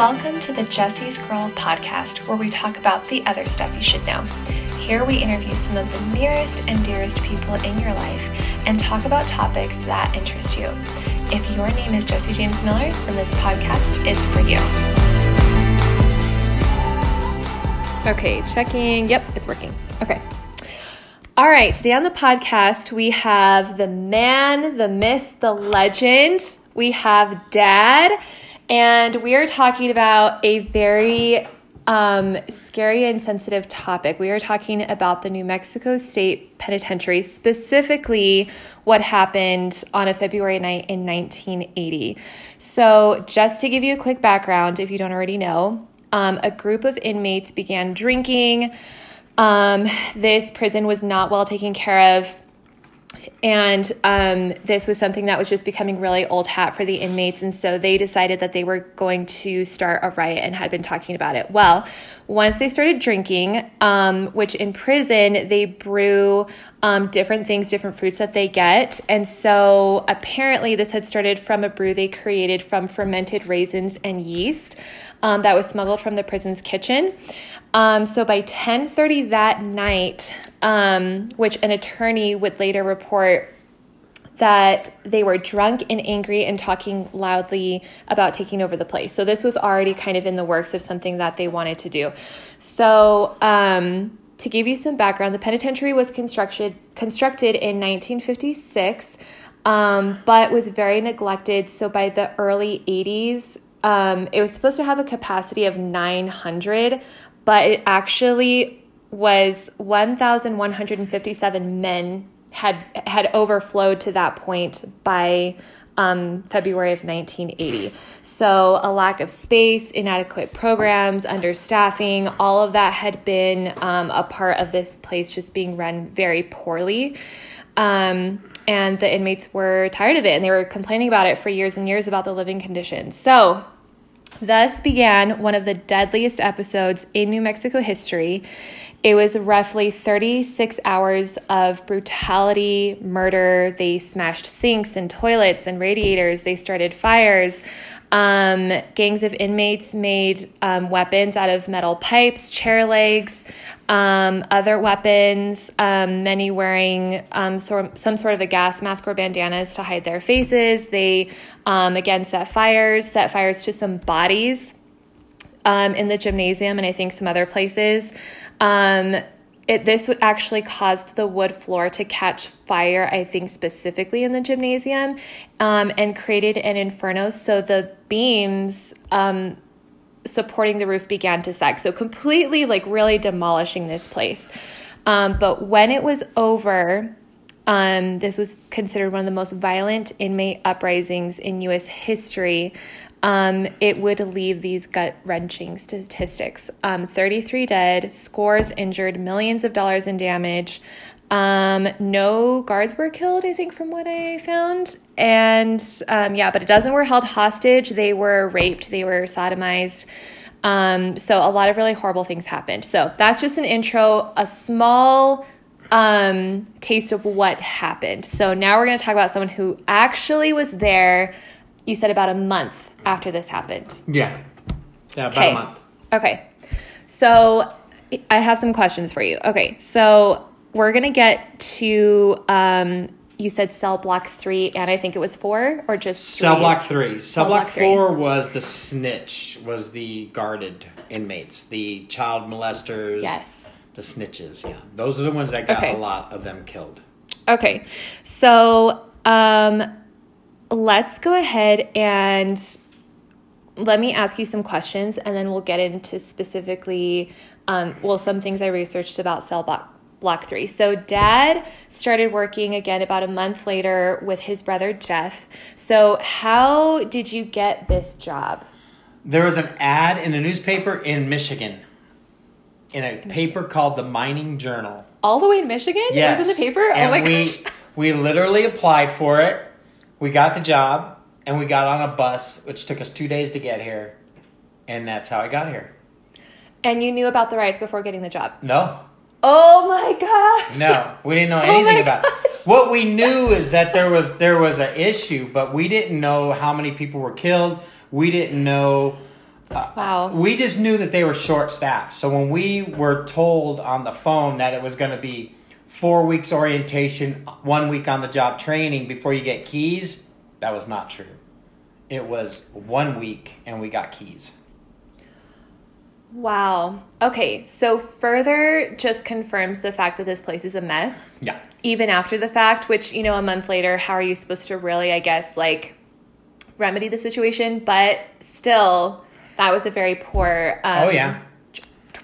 Welcome to the Jesse's Girl podcast, where we talk about the other stuff you should know. Here we interview some of the nearest and dearest people in your life and talk about topics that interest you. If your name is Jesse James Miller, then this podcast is for you. Okay, checking. Yep, it's working. Okay. All right, today on the podcast, we have the man, the myth, the legend. We have dad, and we are talking about a very um, scary and sensitive topic. We are talking about the New Mexico State Penitentiary, specifically what happened on a February night in 1980. So, just to give you a quick background, if you don't already know, um, a group of inmates began drinking. Um, this prison was not well taken care of. And um, this was something that was just becoming really old hat for the inmates. And so they decided that they were going to start a riot and had been talking about it. Well, once they started drinking, um, which in prison they brew um, different things, different fruits that they get. And so apparently this had started from a brew they created from fermented raisins and yeast um, that was smuggled from the prison's kitchen. Um, so by 10:30 that night, um, which an attorney would later report that they were drunk and angry and talking loudly about taking over the place. So this was already kind of in the works of something that they wanted to do. So um, to give you some background, the penitentiary was constructed constructed in 1956. Um, but was very neglected. So by the early 80s, um, it was supposed to have a capacity of 900, but it actually was 1,157 men had had overflowed to that point by um, February of 1980. So, a lack of space, inadequate programs, understaffing, all of that had been um, a part of this place just being run very poorly. Um, and the inmates were tired of it and they were complaining about it for years and years about the living conditions. So, thus began one of the deadliest episodes in New Mexico history. It was roughly 36 hours of brutality, murder. They smashed sinks and toilets and radiators. They started fires. Um, gangs of inmates made um, weapons out of metal pipes, chair legs, um, other weapons, um, many wearing um, some sort of a gas mask or bandanas to hide their faces. They, um, again, set fires, set fires to some bodies in the gymnasium and I think some other places. It, this actually caused the wood floor to catch fire, I think specifically in the gymnasium, um, and created an inferno. So the beams um, supporting the roof began to sag. So completely, like, really demolishing this place. Um, but when it was over, um, this was considered one of the most violent inmate uprisings in U.S. history um, it would leave these gut wrenching statistics um, 33 dead, scores injured, millions of dollars in damage. Um, no guards were killed, I think, from what I found. And um, yeah, but a dozen were held hostage. They were raped, they were sodomized. Um, so a lot of really horrible things happened. So that's just an intro, a small um, taste of what happened. So now we're going to talk about someone who actually was there. You said about a month after this happened. Yeah. Yeah, about okay. a month. Okay. So I have some questions for you. Okay. So we're going to get to, um, you said cell block three, and I think it was four, or just cell block three. Cell, cell block, block four was the snitch, was the guarded inmates, the child molesters. Yes. The snitches. Yeah, those are the ones that got okay. a lot of them killed. Okay, so um, let's go ahead and let me ask you some questions and then we'll get into specifically, um, well, some things I researched about cell block, block three. So, dad started working again about a month later with his brother Jeff. So, how did you get this job? There was an ad in a newspaper in Michigan, in a paper called the Mining Journal. All the way in Michigan? Yes. It was in the paper? Oh and oh my we, gosh. We literally applied for it. We got the job and we got on a bus, which took us two days to get here, and that's how I got here. And you knew about the riots before getting the job? No. Oh my gosh! No, we didn't know oh anything oh about. It. What we knew is that there was there was an issue, but we didn't know how many people were killed. We didn't know uh, Wow. We just knew that they were short staffed. So when we were told on the phone that it was going to be four weeks orientation, one week on the job training before you get keys, that was not true. It was one week and we got keys. Wow. Okay, so further just confirms the fact that this place is a mess, Yeah. even after the fact, which, you know, a month later, how are you supposed to really, I guess, like remedy the situation? But still, that was a very poor. Um, Oh, yeah.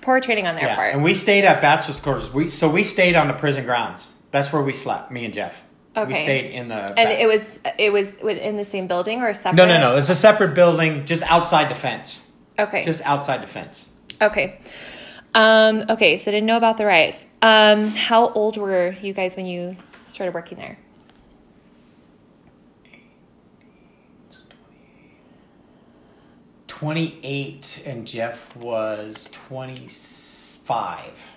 Poor training on their Yeah. part. And we stayed at bachelor's quarters. We so we stayed on the prison grounds. That's where we slept, me and Jeff. Okay. We stayed in the and back- it was it was within the same building or separate? No, no, no. It's a separate building just outside the fence. Okay. Just outside the fence. Okay. Um, okay, so didn't know about the riots. Um, how old were you guys when you started working there? Twenty eight and Jeff was twenty five.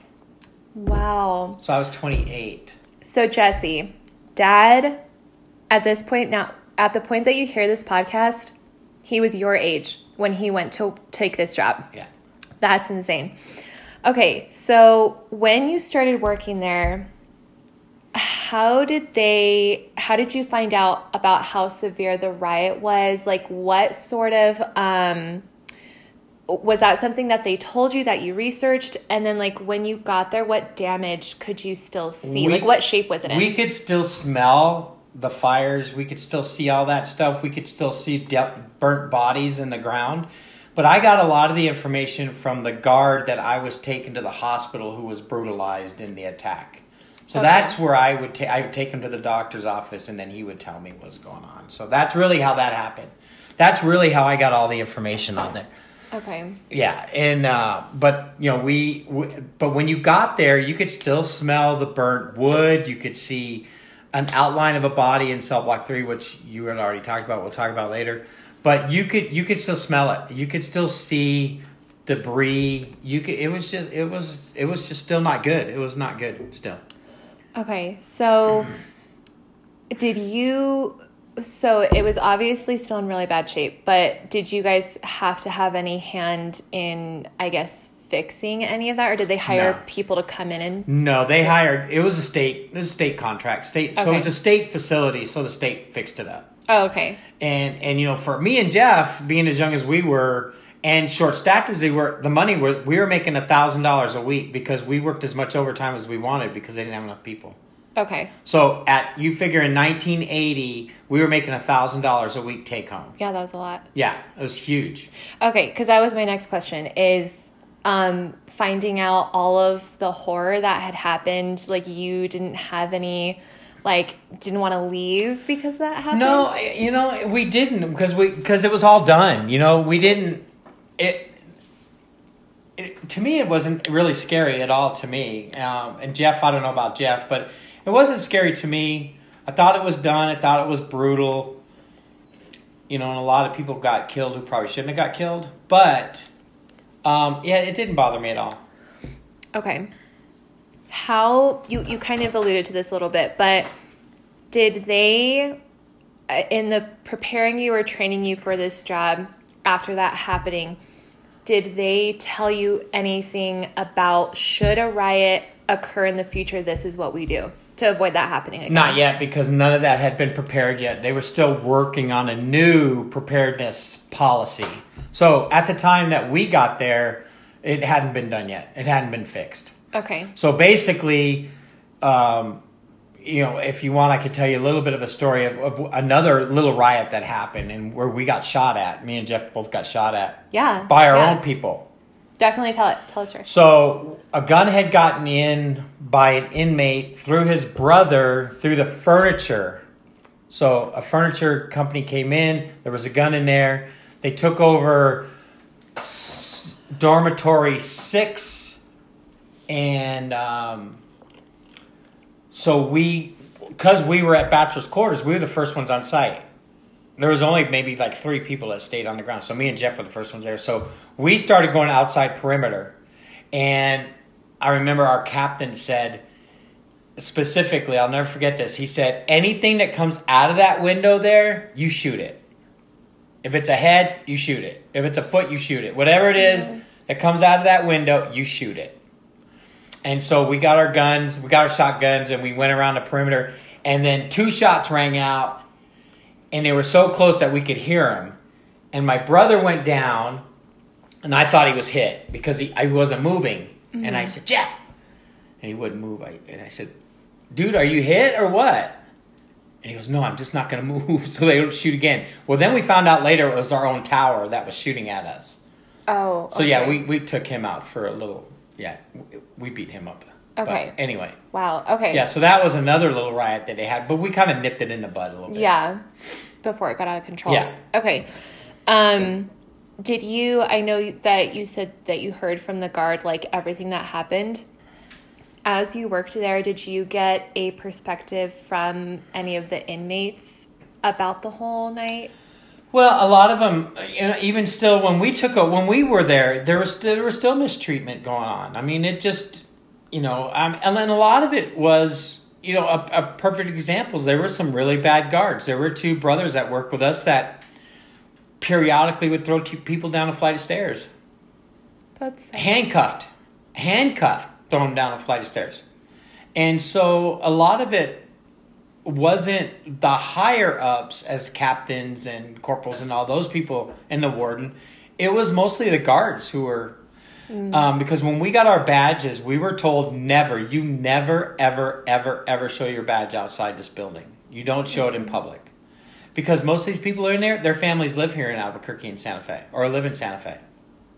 Wow. So I was twenty eight. So Jesse, dad, at this point now, at the point that you hear this podcast, he was your age when he went to take this job. Yeah. That's insane. Okay, so when you started working there, how did they how did you find out about how severe the riot was? Like what sort of um was that something that they told you that you researched and then like when you got there what damage could you still see? We- like what shape was it in? We could still smell the fires. We could still see all that stuff. We could still see de- burnt bodies in the ground. But I got a lot of the information from the guard that I was taken to the hospital who was brutalized in the attack. So Okay. that's where I would ta- I would take him to the doctor's office and then he would tell me what was going on. So that's really how that happened. That's really how I got all the information on there. okay. Yeah, and uh, but you know we, we, but when you got there, you could still smell the burnt wood. You could see an outline of a body in cell block three, which you had already talked about. We'll talk about later. But you could you could still smell it. You could still see debris. You could. It was just it was it was just still not good. It was not good still. Okay. So did you so it was obviously still in really bad shape, but did you guys have to have any hand in I guess fixing any of that or did they hire No. people to come in and No, they hired. It was a state. It was a state contract. State. So Okay. it was a state facility. So the state fixed it up. Oh, okay. and and you know for me and jeff being as young as we were and short staffed as they were the money was we were making a thousand dollars a week because we worked as much overtime as we wanted because they didn't have enough people Okay. so at you figure in 1980 we were making a thousand dollars a week take home Yeah, that was a lot. yeah it was huge Okay, because that was my next question is um, finding out all of the horror that had happened. Like you didn't have any, like didn't want to leave because that happened. no you know we didn't because we because it was all done you know we didn't it it, to me, it wasn't really scary at all to me. Um, and Jeff, I don't know about Jeff, but it wasn't scary to me. I thought it was done. I thought it was brutal. You know, and a lot of people got killed who probably shouldn't have got killed. But um, yeah, it didn't bother me at all. Okay. How you you kind of alluded to this a little bit, but did they uh, in the preparing you or training you for this job after that happening, did they tell you anything about should a riot occur in the future this is what we do to avoid that happening again? Not yet, because none of that had been prepared yet. They were still working on a new preparedness policy. So at the time that we got there, it hadn't been done yet. It hadn't been fixed. Okay. So basically, um, you know, if you want, I could tell you a little bit of a story of, of another little riot that happened and where we got shot at. Me and Jeff both got shot at Yeah. by our yeah. own people. Definitely tell it. Tell us first. So a gun had gotten in by an inmate through his brother through the furniture. So a furniture company came in. There was a gun in there. They took over dormitory six, and um, so we, because we were at bachelor's quarters, we were the first ones on site. There was only maybe like three people that stayed on the ground. So me and Jeff were the first ones there. So we started going outside perimeter. And I remember our captain said specifically, I'll never forget this. He said, anything that comes out of that window there, you shoot it. If it's a head, you shoot it. If it's a foot, you shoot it. Whatever it is Yes. that comes out of that window, you shoot it. And so we got our guns, we got our shotguns, and we went around the perimeter. And then two shots rang out, and they were so close that we could hear them. And my brother went down, and I thought he was hit because he I wasn't moving. And I mm-hmm. said, Jeff, and he wouldn't move. I, and I said, Dude, are you hit or what? And he goes, No, I'm just not going to move, so they don't shoot again. Well, then we found out later it was our own tower that was shooting at us. Oh. So yeah, we, we took him out for a little. Yeah, we- beat him up. But Okay. anyway, Wow. Okay. yeah. So that was another little riot that they had, but we kind of nipped it in the bud a little bit. Yeah. Before it got out of control. Yeah. Okay. Um did you I know that you said that you heard from the guard like everything that happened. As you worked there, did you get a perspective from any of the inmates about the whole night? Well, a lot of them, you know, even still, when we took a, when we were there, there was there was still mistreatment going on. I mean, it just, you know, um, and then a lot of it was, you know, a, a perfect examples. There were some really bad guards. There were two brothers that worked with us that periodically would throw two people down a flight of stairs, That's handcuffed, handcuffed, throw them down a flight of stairs, and so a lot of it wasn't the higher ups as captains and corporals and all those people and the warden. It was mostly the guards who were. Um, because when we got our badges, we were told never, you never, ever, ever, ever show your badge outside this building. You don't show it in public. Because most of these people are in there, their families live here in Albuquerque and Santa Fe, or live in Santa Fe.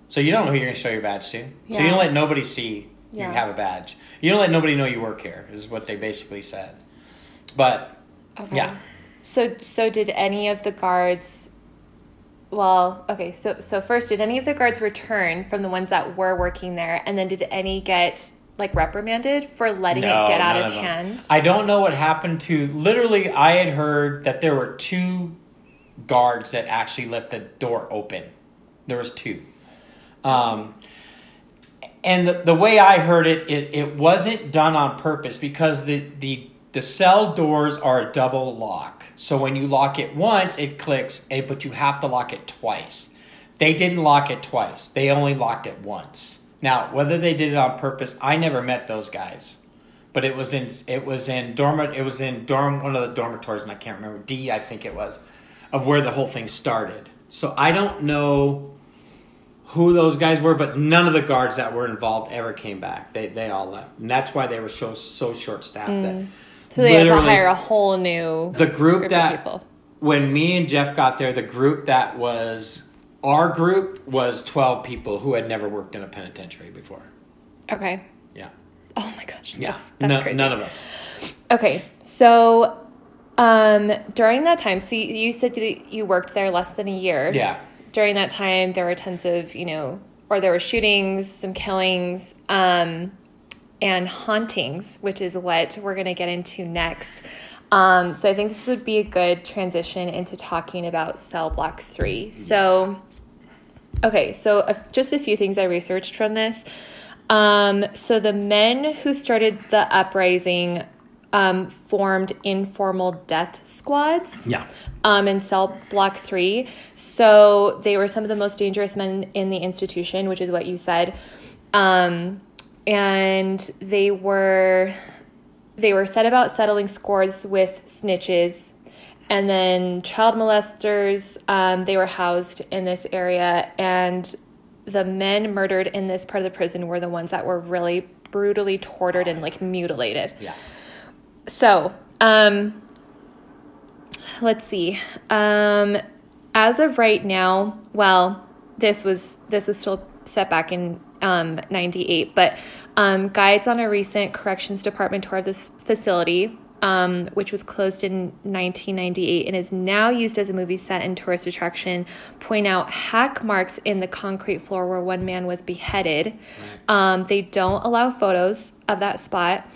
So you don't know who you're going to show your badge to. So you don't let nobody see you Yeah. have a badge. You don't let nobody know you work here, is what they basically said. But Okay. Yeah. So so did any of the guards well, okay, so so first did any of the guards return from the ones that were working there and then did any get like reprimanded for letting No, it get out none of hand? I don't know what happened to. Literally, I had heard that there were two guards that actually let the door open. There was two. Um, and the, the way I heard it, it, it wasn't done on purpose because the, the, the cell doors are a double lock. So when you lock it once, it clicks, eh, but you have to lock it twice. They didn't lock it twice. They only locked it once. Now, whether they did it on purpose, I never met those guys. But it was in it was in dorm it was in dorm one of the dormitories and I can't remember D I think it was of where the whole thing started. So I don't know who those guys were, but none of the guards that were involved ever came back. They they all left, and that's why they were so so short staffed. That so they had to hire a whole new the group group that when me and Jeff got there, the group that was our group was twelve people who had never worked in a penitentiary before. Okay. Yeah, Oh my gosh. yeah, That's, that's No- none of us. Okay, so um, during that time, so you, you said that you worked there less than a year. Yeah, During that time, there were tons of, you know, or there were shootings, some killings, um, and hauntings, which is what we're going to get into next. Um, so I think this would be a good transition into talking about cell block three. So, okay, so uh, just a few things I researched from this. Um, so the men who started the uprising um, formed informal death squads yeah. um, in cell block three. So they were some of the most dangerous men in the institution, which is what you said. Um, and they were they were set about settling scores with snitches, and then child molesters. Um, they were housed in this area, and the men murdered in this part of the prison were the ones that were really brutally tortured and like mutilated. Yeah. So, um, let's see. Um, as of right now, well, this was this was still set back in um, 98, but um, guides on a recent corrections department tour of this facility, um, which was closed in 1998 and is now used as a movie set and tourist attraction, point out hack marks in the concrete floor where one man was beheaded. Um, they don't allow photos of that spot.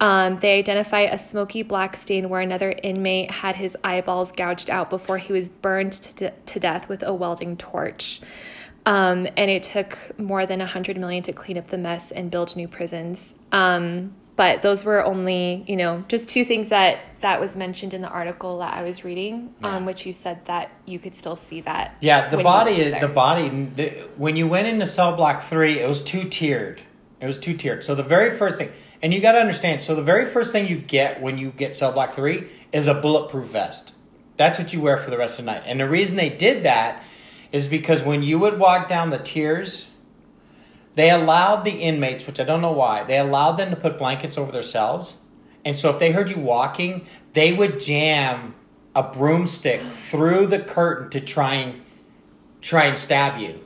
Um, they identify a smoky black stain where another inmate had his eyeballs gouged out before he was burned to, to death with a welding torch. Um, and it took more than 100 million to clean up the mess and build new prisons. Um, but those were only, you know, just two things that that was mentioned in the article that I was reading, Yeah. um, which you said that you could still see that. Yeah, the body is the body. The, when you went into cell block three, it was two tiered. It was two tiered. So the very first thing, and you got to understand. So the very first thing you get when you get cell block three is a bulletproof vest. That's what you wear for the rest of the night. And the reason they did that is because when you would walk down the tiers, they allowed the inmates, which I don't know why, they allowed them to put blankets over their cells. And so if they heard you walking, they would jam a broomstick through the curtain to try and try and stab you.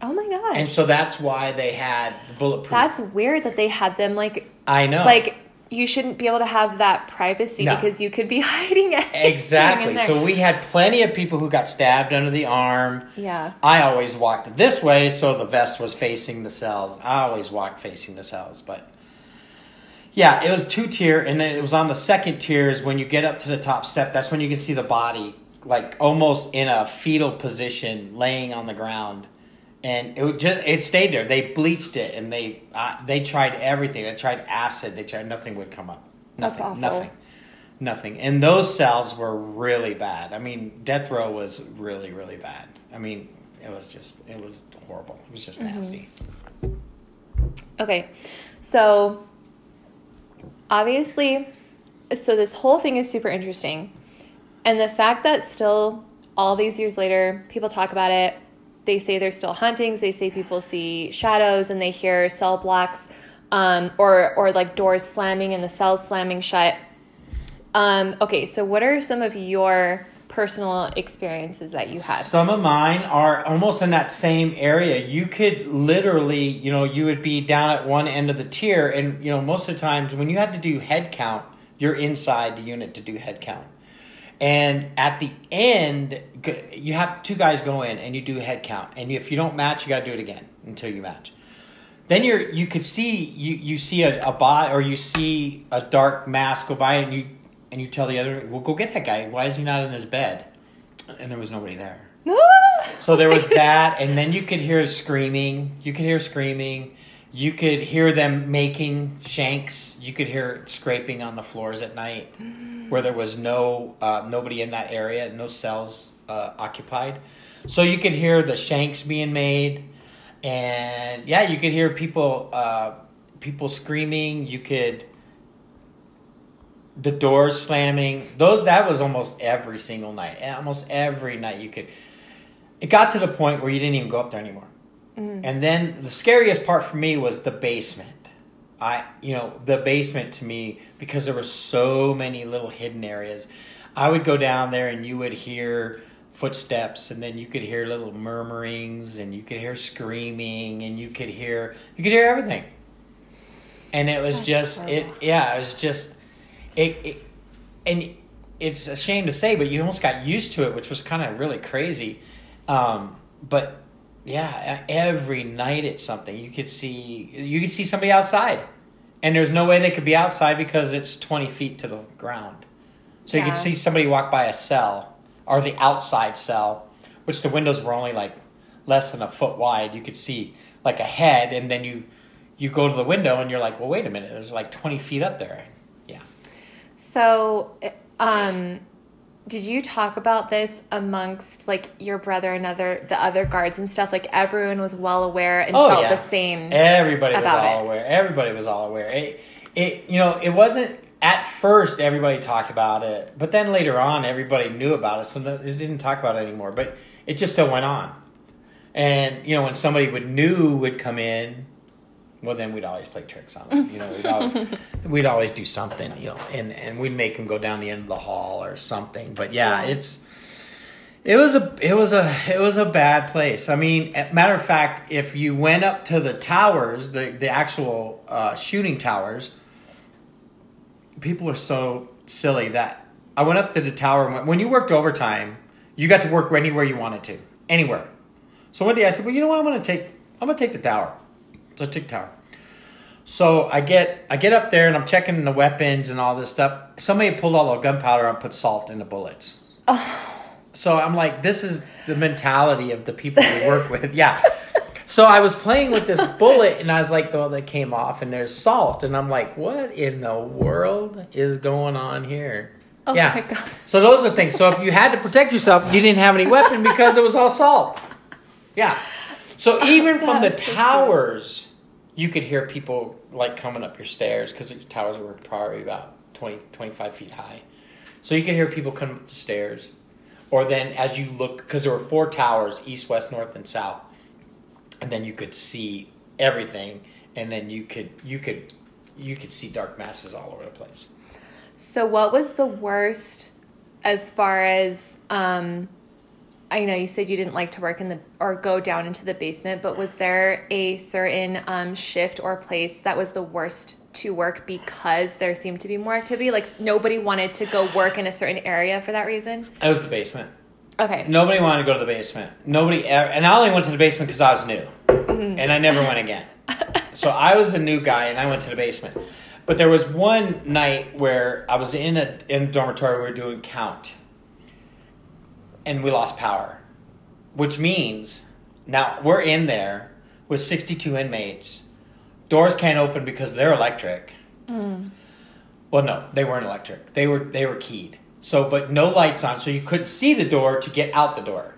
Oh my god. And so that's why they had the bulletproof. That's weird that they had them like I know. like you shouldn't be able to have that privacy No. because you could be hiding in exactly. So we had plenty of people who got stabbed under the arm. yeah. I always walked this way, so the vest was facing the cells. I always walked facing the cells, but yeah, it was two tier, and then it was on the second tier is when you get up to the top step. That's when you can see the body, like almost in a fetal position, laying on the ground, and it would just it stayed there. They bleached it, and they uh, they tried everything. They tried acid. They tried nothing would come up. Nothing. Nothing. Nothing. And those cells were really bad. I mean, death row was really, really bad. I mean, it was just, it was horrible. It was just Mm-hmm. nasty. Okay. So obviously so this whole thing is super interesting. And the fact that still all these years later people talk about it, they say there's still hauntings, they say people see shadows and they hear cell blocks um, or or like doors slamming and the cells slamming shut. Um, okay, so what are some of your personal experiences that you had? Some of mine are almost in that same area. You could literally, you know, you would be down at one end of the tier, and, you know, most of the times when you had to do head count, you're inside the unit to do head count. And at the end, you have two guys go in and you do head count. And if you don't match, you got to do it again until you match. Then you're you could see you you see a, a bot or you see a dark mask go by and you and you tell the other, well, go get that guy. Why is he not in his bed? And there was nobody there. So there was that, and then you could hear screaming. You could hear screaming. You could hear them making shanks. You could hear scraping on the floors at night, where there was no uh, nobody in that area, no cells uh, occupied. So you could hear the shanks being made, and yeah, you could hear people uh, people screaming. You could the doors slamming. Those that was almost every single night. Almost every night you could. It got to the point where you didn't even go up there anymore. And then the scariest part for me was the basement. I, you know, the basement to me because there were so many little hidden areas. I would go down there and you would hear footsteps and then you could hear little murmurings and you could hear screaming and you could hear you could hear everything. And it was That's just it yeah, it was just it, it and it's a shame to say, but you almost got used to it, which was kind of really crazy. Um, but yeah, every night it's something you could see. You could see somebody outside, and there's no way they could be outside because it's twenty feet to the ground. So you could see somebody walk by a cell or the outside cell, which the windows were only like less than a foot wide. You could see like a head, and then you you go to the window and you're like, well, wait a minute, there's like twenty feet up there. Yeah. So, um, did you talk about this amongst like your brother and other the other guards and stuff? Like everyone was well aware and Oh, felt yeah. the same. Everybody was all it. aware. Everybody was all aware. It, it, you know, it wasn't at first everybody talked about it, but then later on everybody knew about it, so it didn't talk about it anymore. But it just still went on. And you know, when somebody would new would come in, well, then we'd always play tricks on them. You know, we'd always, we'd always do something. You know, and and we'd make them go down the end of the hall or something. But yeah, Yeah. it's. It was a it was a it was a bad place. I mean, matter of fact, if you went up to the towers, the the actual uh, shooting towers, people are so silly that I went up to the tower. and went- When you worked overtime, you got to work anywhere you wanted to, anywhere. So one day I said, "Well, you know what? I'm going to take I'm going to take the tower." So a the tower. So I get I get up there and I'm checking the weapons and all this stuff. Somebody pulled all the gunpowder and put salt in the bullets. Oh. So I'm like, this is the mentality of the people we work with. Yeah. So I was playing with this bullet, and I was like, "Well, that came off, and there's salt." And I'm like, "What in the world is going on here?" Oh yeah. my God. So those are things. So if you had to protect yourself, you didn't have any weapon because it was all salt. Yeah. So even from the towers, you could hear people like coming up your stairs because the towers were probably about 20, 25 feet high. So you could hear people coming up the stairs. Or then as you look, because there were four towers east, west, north, and south. And then you could see everything. And then you could, you could, you could see dark masses all over the place. So, what was the worst as far as um, I know you said you didn't like to work in the or go down into the basement, but was there a certain um, shift or place that was the worst to work because there seemed to be more activity? Like nobody wanted to go work in a certain area for that reason. It was the basement. Okay. Nobody wanted to go to the basement. Nobody ever, and I only went to the basement because I was new, Mm-hmm. and I never went again. so I was the new guy, and I went to the basement. But there was one night where I was in a in a dormitory. We were doing count, and we lost power, which means now we're in there with sixty two inmates. Doors can't open because they're electric. Mm. Well, no, they weren't electric. They were they were keyed. So, but no lights on, so you couldn't see the door to get out the door.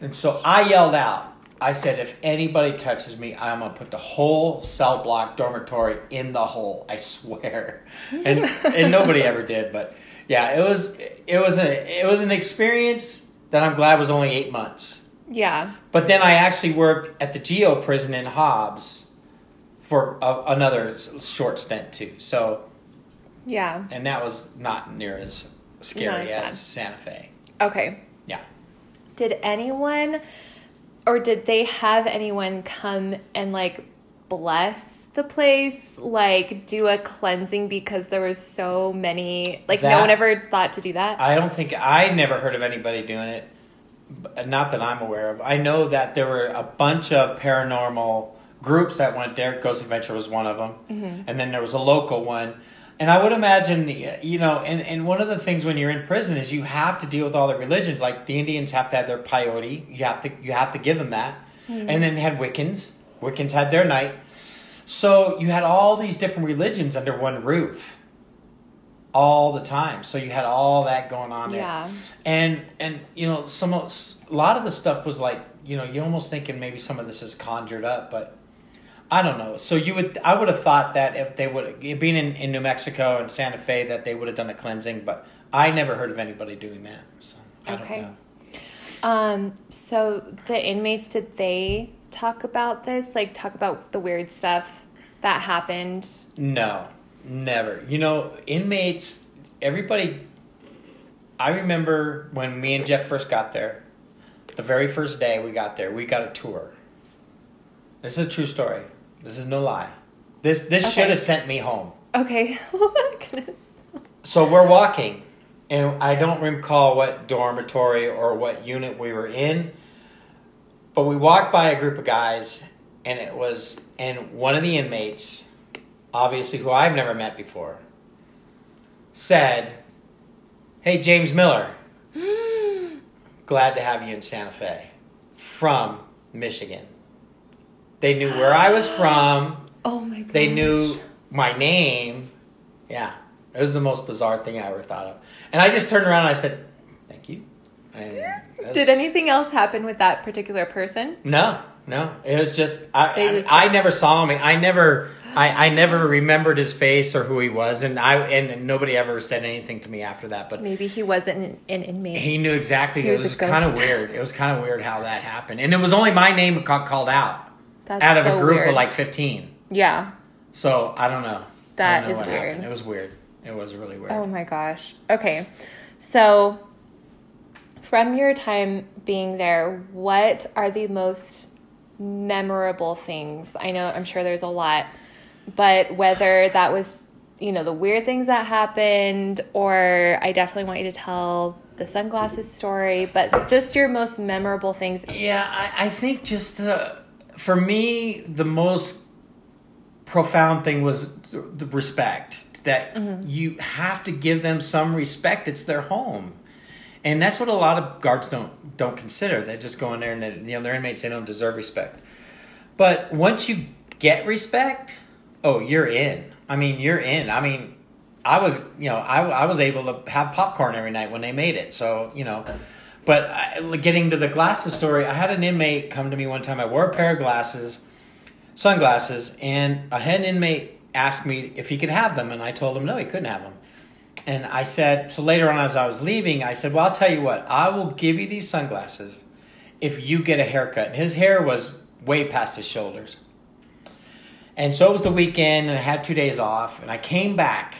And so I yelled out. I said, "If anybody touches me, I'm gonna put the whole cell block dormitory in the hole. I swear." And and nobody ever did, but yeah, it was it was a it was an experience that I'm glad was only eight months. Yeah. But then I actually worked at the Geo prison in Hobbs for a, another short stint too. So Yeah. and that was not near as scary as as Santa Fe. Okay. Yeah. Did anyone or did they have anyone come and like bless the place, like do a cleansing because there was so many like no one ever thought to do that? I don't think I never heard of anybody doing it. b- Not that I'm aware of. I know that there were a bunch of paranormal groups that went there. Ghost Adventure was one of them, Mm-hmm. and then there was a local one. And I would imagine, you know, and, and one of the things when you're in prison is you have to deal with all the religions. Like the Indians have to have their peyote. You have to you have to give them that. Mm-hmm. And then they had Wiccans. Wiccans had their night. So you had all these different religions under one roof all the time. So you had all that going on there. Yeah. And and you know some a lot of the stuff was like you know you almost thinking maybe some of this is conjured up, but I don't know. So you would I would have thought that if they would being in, in New Mexico and Santa Fe that they would have done a cleansing, but I never heard of anybody doing that. So I Okay. don't know. Um so the inmates did they talk about this? Like talk about the weird stuff that happened? No, never. You know, inmates, everybody. I remember when me and Jeff first got there, the very first day we got there, we got a tour. This is a true story. This is no lie. This this Okay. should have sent me home. Okay. Oh my goodness. So we're walking, and I don't recall what dormitory or what unit we were in, but we walked by a group of guys, and it was, and one of the inmates, obviously who I've never met before, said, Hey, James Miller, glad to have you in Santa Fe from Michigan. They knew where I was from. Oh my god. They knew my name. Yeah, it was the most bizarre thing I ever thought of. And I just turned around and I said, "Thank you." And was- Did anything else happen with that particular person? No, no. It was just I. I, just- I never saw him. I never. I, I never remembered his face or who he was, and I and nobody ever said anything to me after that. But Maybe he wasn't an, an inmate. he knew exactly. He It was a was kind of weird. It was kind of weird how that happened, and it was only my name got called out That's out of so a group weird. of like fifteen. Yeah. So I don't know. That I don't know is what weird. happened. It was weird. It was really weird. Oh my gosh. Okay. So, from your time being there, what are the most memorable things? I know, I'm sure there's a lot, but whether that was, you know, the weird things that happened, or I definitely want you to tell the sunglasses story, but just your most memorable things. Yeah, I, I think just the for me the most profound thing was the respect that mm-hmm. you have to give them some respect. It's their home, and that's what a lot of guards don't don't consider. They just go in there and they, you know their inmates they don't deserve respect. But once you get respect, oh, you're in. I mean, you're in. I mean, I was, you know, I, I was able to have popcorn every night when they made it. So, you know, but I, getting to the glasses story, I had an inmate come to me one time. I wore a pair of glasses, sunglasses, and I had an inmate ask me if he could have them, and I told him no, he couldn't have them. And I said, so later on as I was leaving, I said, well, I'll tell you what, I will give you these sunglasses if you get a haircut. And his hair was way past his shoulders. And so it was the weekend, and I had two days off, and I came back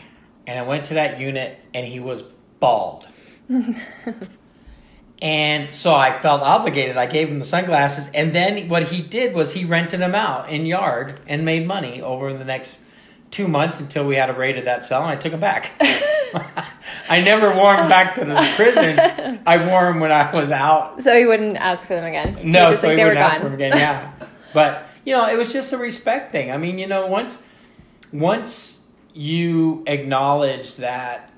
and I went to that unit, and he was bald. and so I felt obligated. I gave him the sunglasses, and then what he did was he rented them out in yard and made money over the next two months until we had a raid of that cell, and I took him back. I never wore them back to the prison. I wore them when I was out. So he wouldn't ask for them again. No, so like he wouldn't ask for them again. Yeah, but you know, it was just a respect thing. I mean, you know, once once you acknowledge that,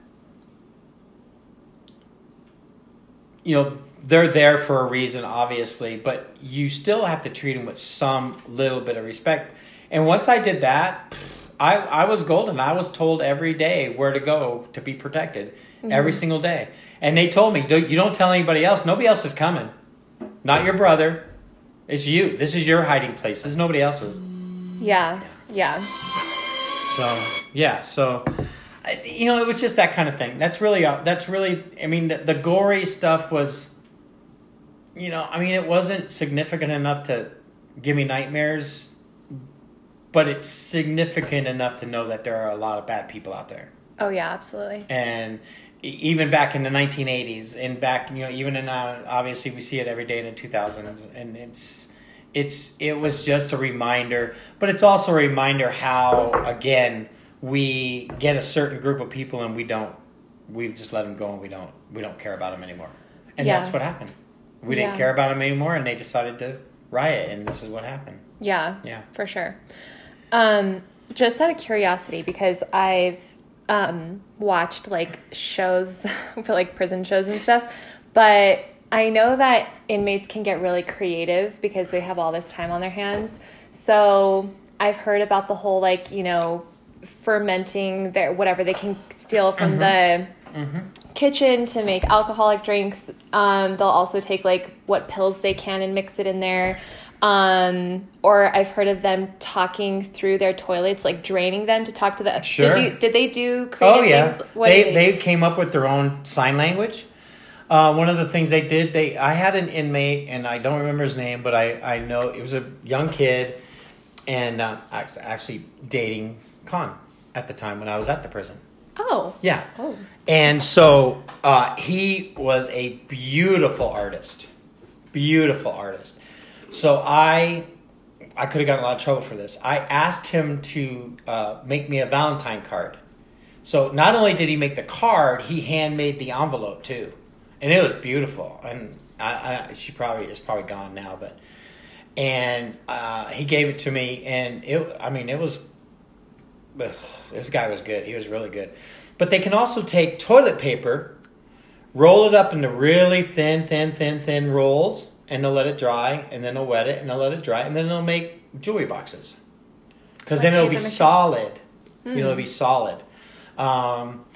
you know, they're there for a reason, obviously, but you still have to treat them with some little bit of respect. And once I did that I, I was golden. I was told every day where to go to be protected mm-hmm. every single day. And they told me, you don't tell anybody else. Nobody else is coming. Not your brother. It's you. This is your hiding place. This is nobody else's. Yeah. Yeah. So, yeah. So, you know, it was just that kind of thing. That's really, uh, that's really, I mean, the, the gory stuff was, you know, I mean, it wasn't significant enough to give me nightmares but it's significant enough to know that there are a lot of bad people out there. Oh yeah, absolutely. And even back in the 1980s, and back you know even in uh, obviously we see it every day in the 2000s, and it's it's it was just a reminder, but it's also a reminder how again we get a certain group of people and we don't we just let them go and we don't we don't care about them anymore, and yeah. that's what happened. We didn't care about them anymore, and they decided to riot, and this is what happened. Yeah, yeah, for sure. Um, just out of curiosity, because I've um, watched like shows, for like prison shows and stuff, but I know that inmates can get really creative because they have all this time on their hands. So I've heard about the whole like you know fermenting their whatever they can steal from mm-hmm. the mm-hmm. kitchen to make alcoholic drinks. Um, they'll also take like what pills they can and mix it in there. Um, or I've heard of them talking through their toilets, like draining them to talk to the. Sure. Did you? Did they do? oh yeah. they they, they came up with their own sign language. Uh, one of the things they did, they I had an inmate, and I don't remember his name, but I I know it was a young kid, and uh, actually dating Con at the time when I was at the prison. Oh. Yeah. Oh. And so uh, he was a beautiful artist, beautiful artist so I I could have gotten a lot of trouble for this. I asked him to uh, make me a Valentine card. So not only did he make the card, he handmade the envelope too, and it was beautiful. And I, I, she probably is probably gone now, but and uh, he gave it to me, and it. I mean, it was. Ugh, this guy was good. He was really good. But they can also take toilet paper, roll it up into really thin, thin, thin, thin rolls and they'll let it dry, and then they'll wet it, and they'll let it dry, and then they'll make jewelry boxes. Because then it'll be solid. Mm. You know, it'll be hmm. solid. Um,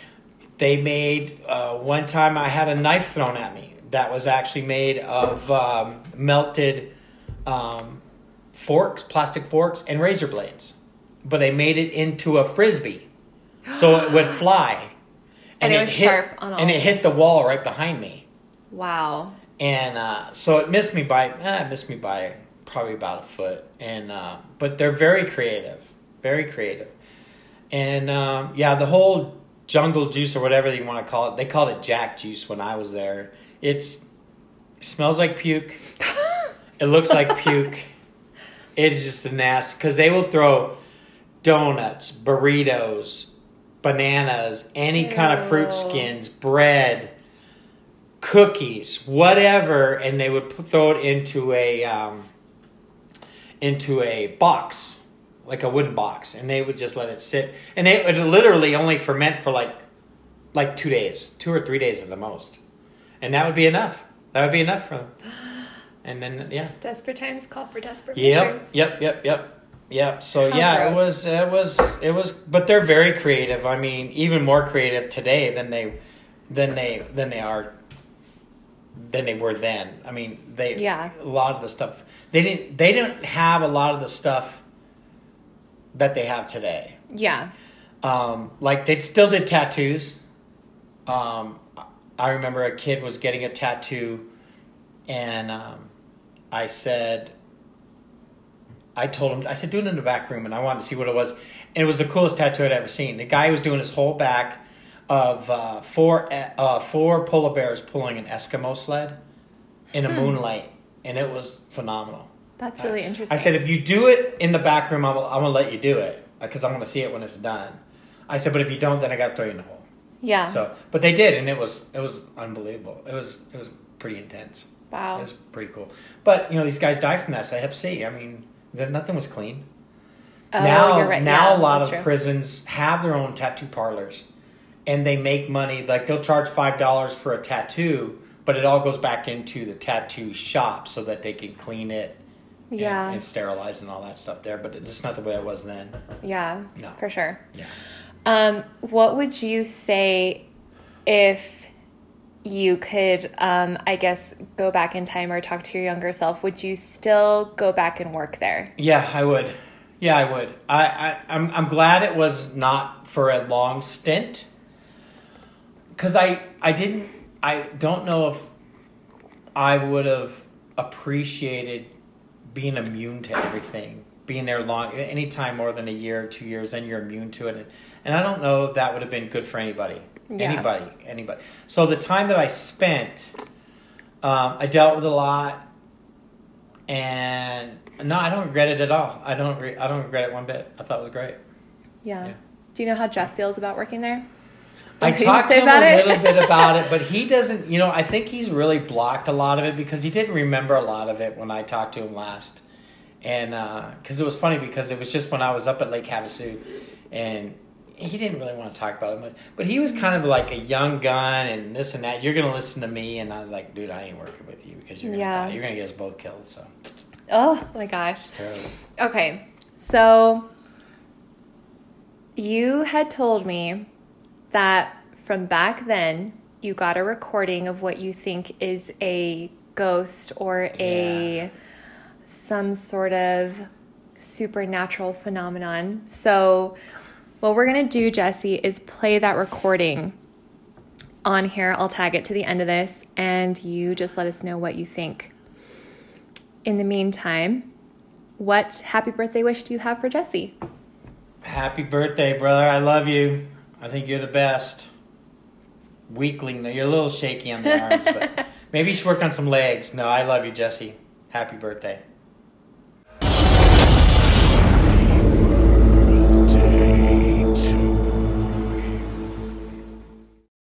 they made uh, one time I had a knife thrown at me that was actually made of um, melted um, forks, plastic forks, and razor blades. But they made it into a frisbee, so it would fly. And, and it, it was hit, sharp on all. And it hit the wall right behind me. Wow and uh, so it missed me by eh, it missed me by probably about a foot. And uh, but they're very creative, very creative, and um, yeah, the whole jungle juice or whatever you want to call it, they called it Jack juice when I was there. It's it smells like puke. it looks like puke. It is just a nasty because they will throw donuts, burritos, bananas, any kind of fruit skins, bread cookies, whatever, and they would put, throw it into a um, into a box, like a wooden box, and they would just let it sit, and it would literally only ferment for like like two days, two or three days at the most, and that would be enough. That would be enough for them. and then yeah. Desperate times call for desperate Yep, measures. yep, yep, yep, yep. So How yeah, gross. it was, it was, it was. But they're very creative. I mean, even more creative today than they, than they, than they are, than they were then. I mean, they. Yeah. A lot of the stuff they didn't. They didn't have a lot of the stuff that they have today. Yeah. Um, like they still did tattoos. Um, I remember a kid was getting a tattoo, and um, I said, I told him, I said, do it in the back room, and I wanted to see what it was, and it was the coolest tattoo I'd ever seen. The guy was doing his whole back of uh, four uh, four polar bears pulling an Eskimo sled in a moonlight, and it was phenomenal. That's really interesting. I said, if you do it in the back room, I'm, I'm gonna let you do it because I'm gonna see it when it's done. I said, but if you don't, then I got to throw you in the hole. yeah. So, but they did, and it was it was unbelievable. It was it was pretty intense. wow. It was pretty cool. But you know, these guys died from that. So Hep C. I mean, nothing was clean. oh, now, you're right. now Yeah, a lot of true. prisons have their own tattoo parlors, and they make money. Like they'll charge five dollars for a tattoo, but it all goes back into the tattoo shop so that they can clean it. Yeah. and, sterilize and all that stuff there, but it's not the way it was then. Yeah. No. For sure. Yeah. Um, what would you say if you could, um, I guess, go back in time or talk to your younger self? Would you still go back and work there? Yeah, I would. Yeah, I would. I, I I'm I'm glad it was not for a long stint. Cause I I didn't I don't know if I would have appreciated being immune to everything. Being there long any time more than a year or two years, and you're immune to it. And I don't know if that would have been good for anybody. Yeah. Anybody. Anybody. So the time that I spent um, I dealt with a lot and no, I don't regret it at all. I don't. Re- I don't regret it one bit. I thought it was great. Yeah. Yeah. Do you know how Jeff feels about working there? I What did he talked to him a little bit about it, but he doesn't. You know, I think he's really blocked a lot of it because he didn't remember a lot of it when I talked to him last. And uh, because it was funny because it was just when I was up at Lake Havasu, and he didn't really want to talk about it much. But he was kind of like a young gun and this and that. You're gonna listen to me, and I was like, dude, I ain't working with you because you're gonna Yeah. die. You're gonna get us both killed. So Oh my gosh. Okay, so you had told me that from back then you got a recording of what you think is a ghost or a Yeah. some sort of supernatural phenomenon. So what we're going to do, Jesse, is play that recording on here. I'll tag it to the end of this and you just let us know what you think. In the meantime, what happy birthday wish do you have for Jesse? Happy birthday, brother. I love you. I think you're the best. Weakling. You're a little shaky on the arms, but maybe you should work on some legs. No, I love you, Jesse. Happy birthday.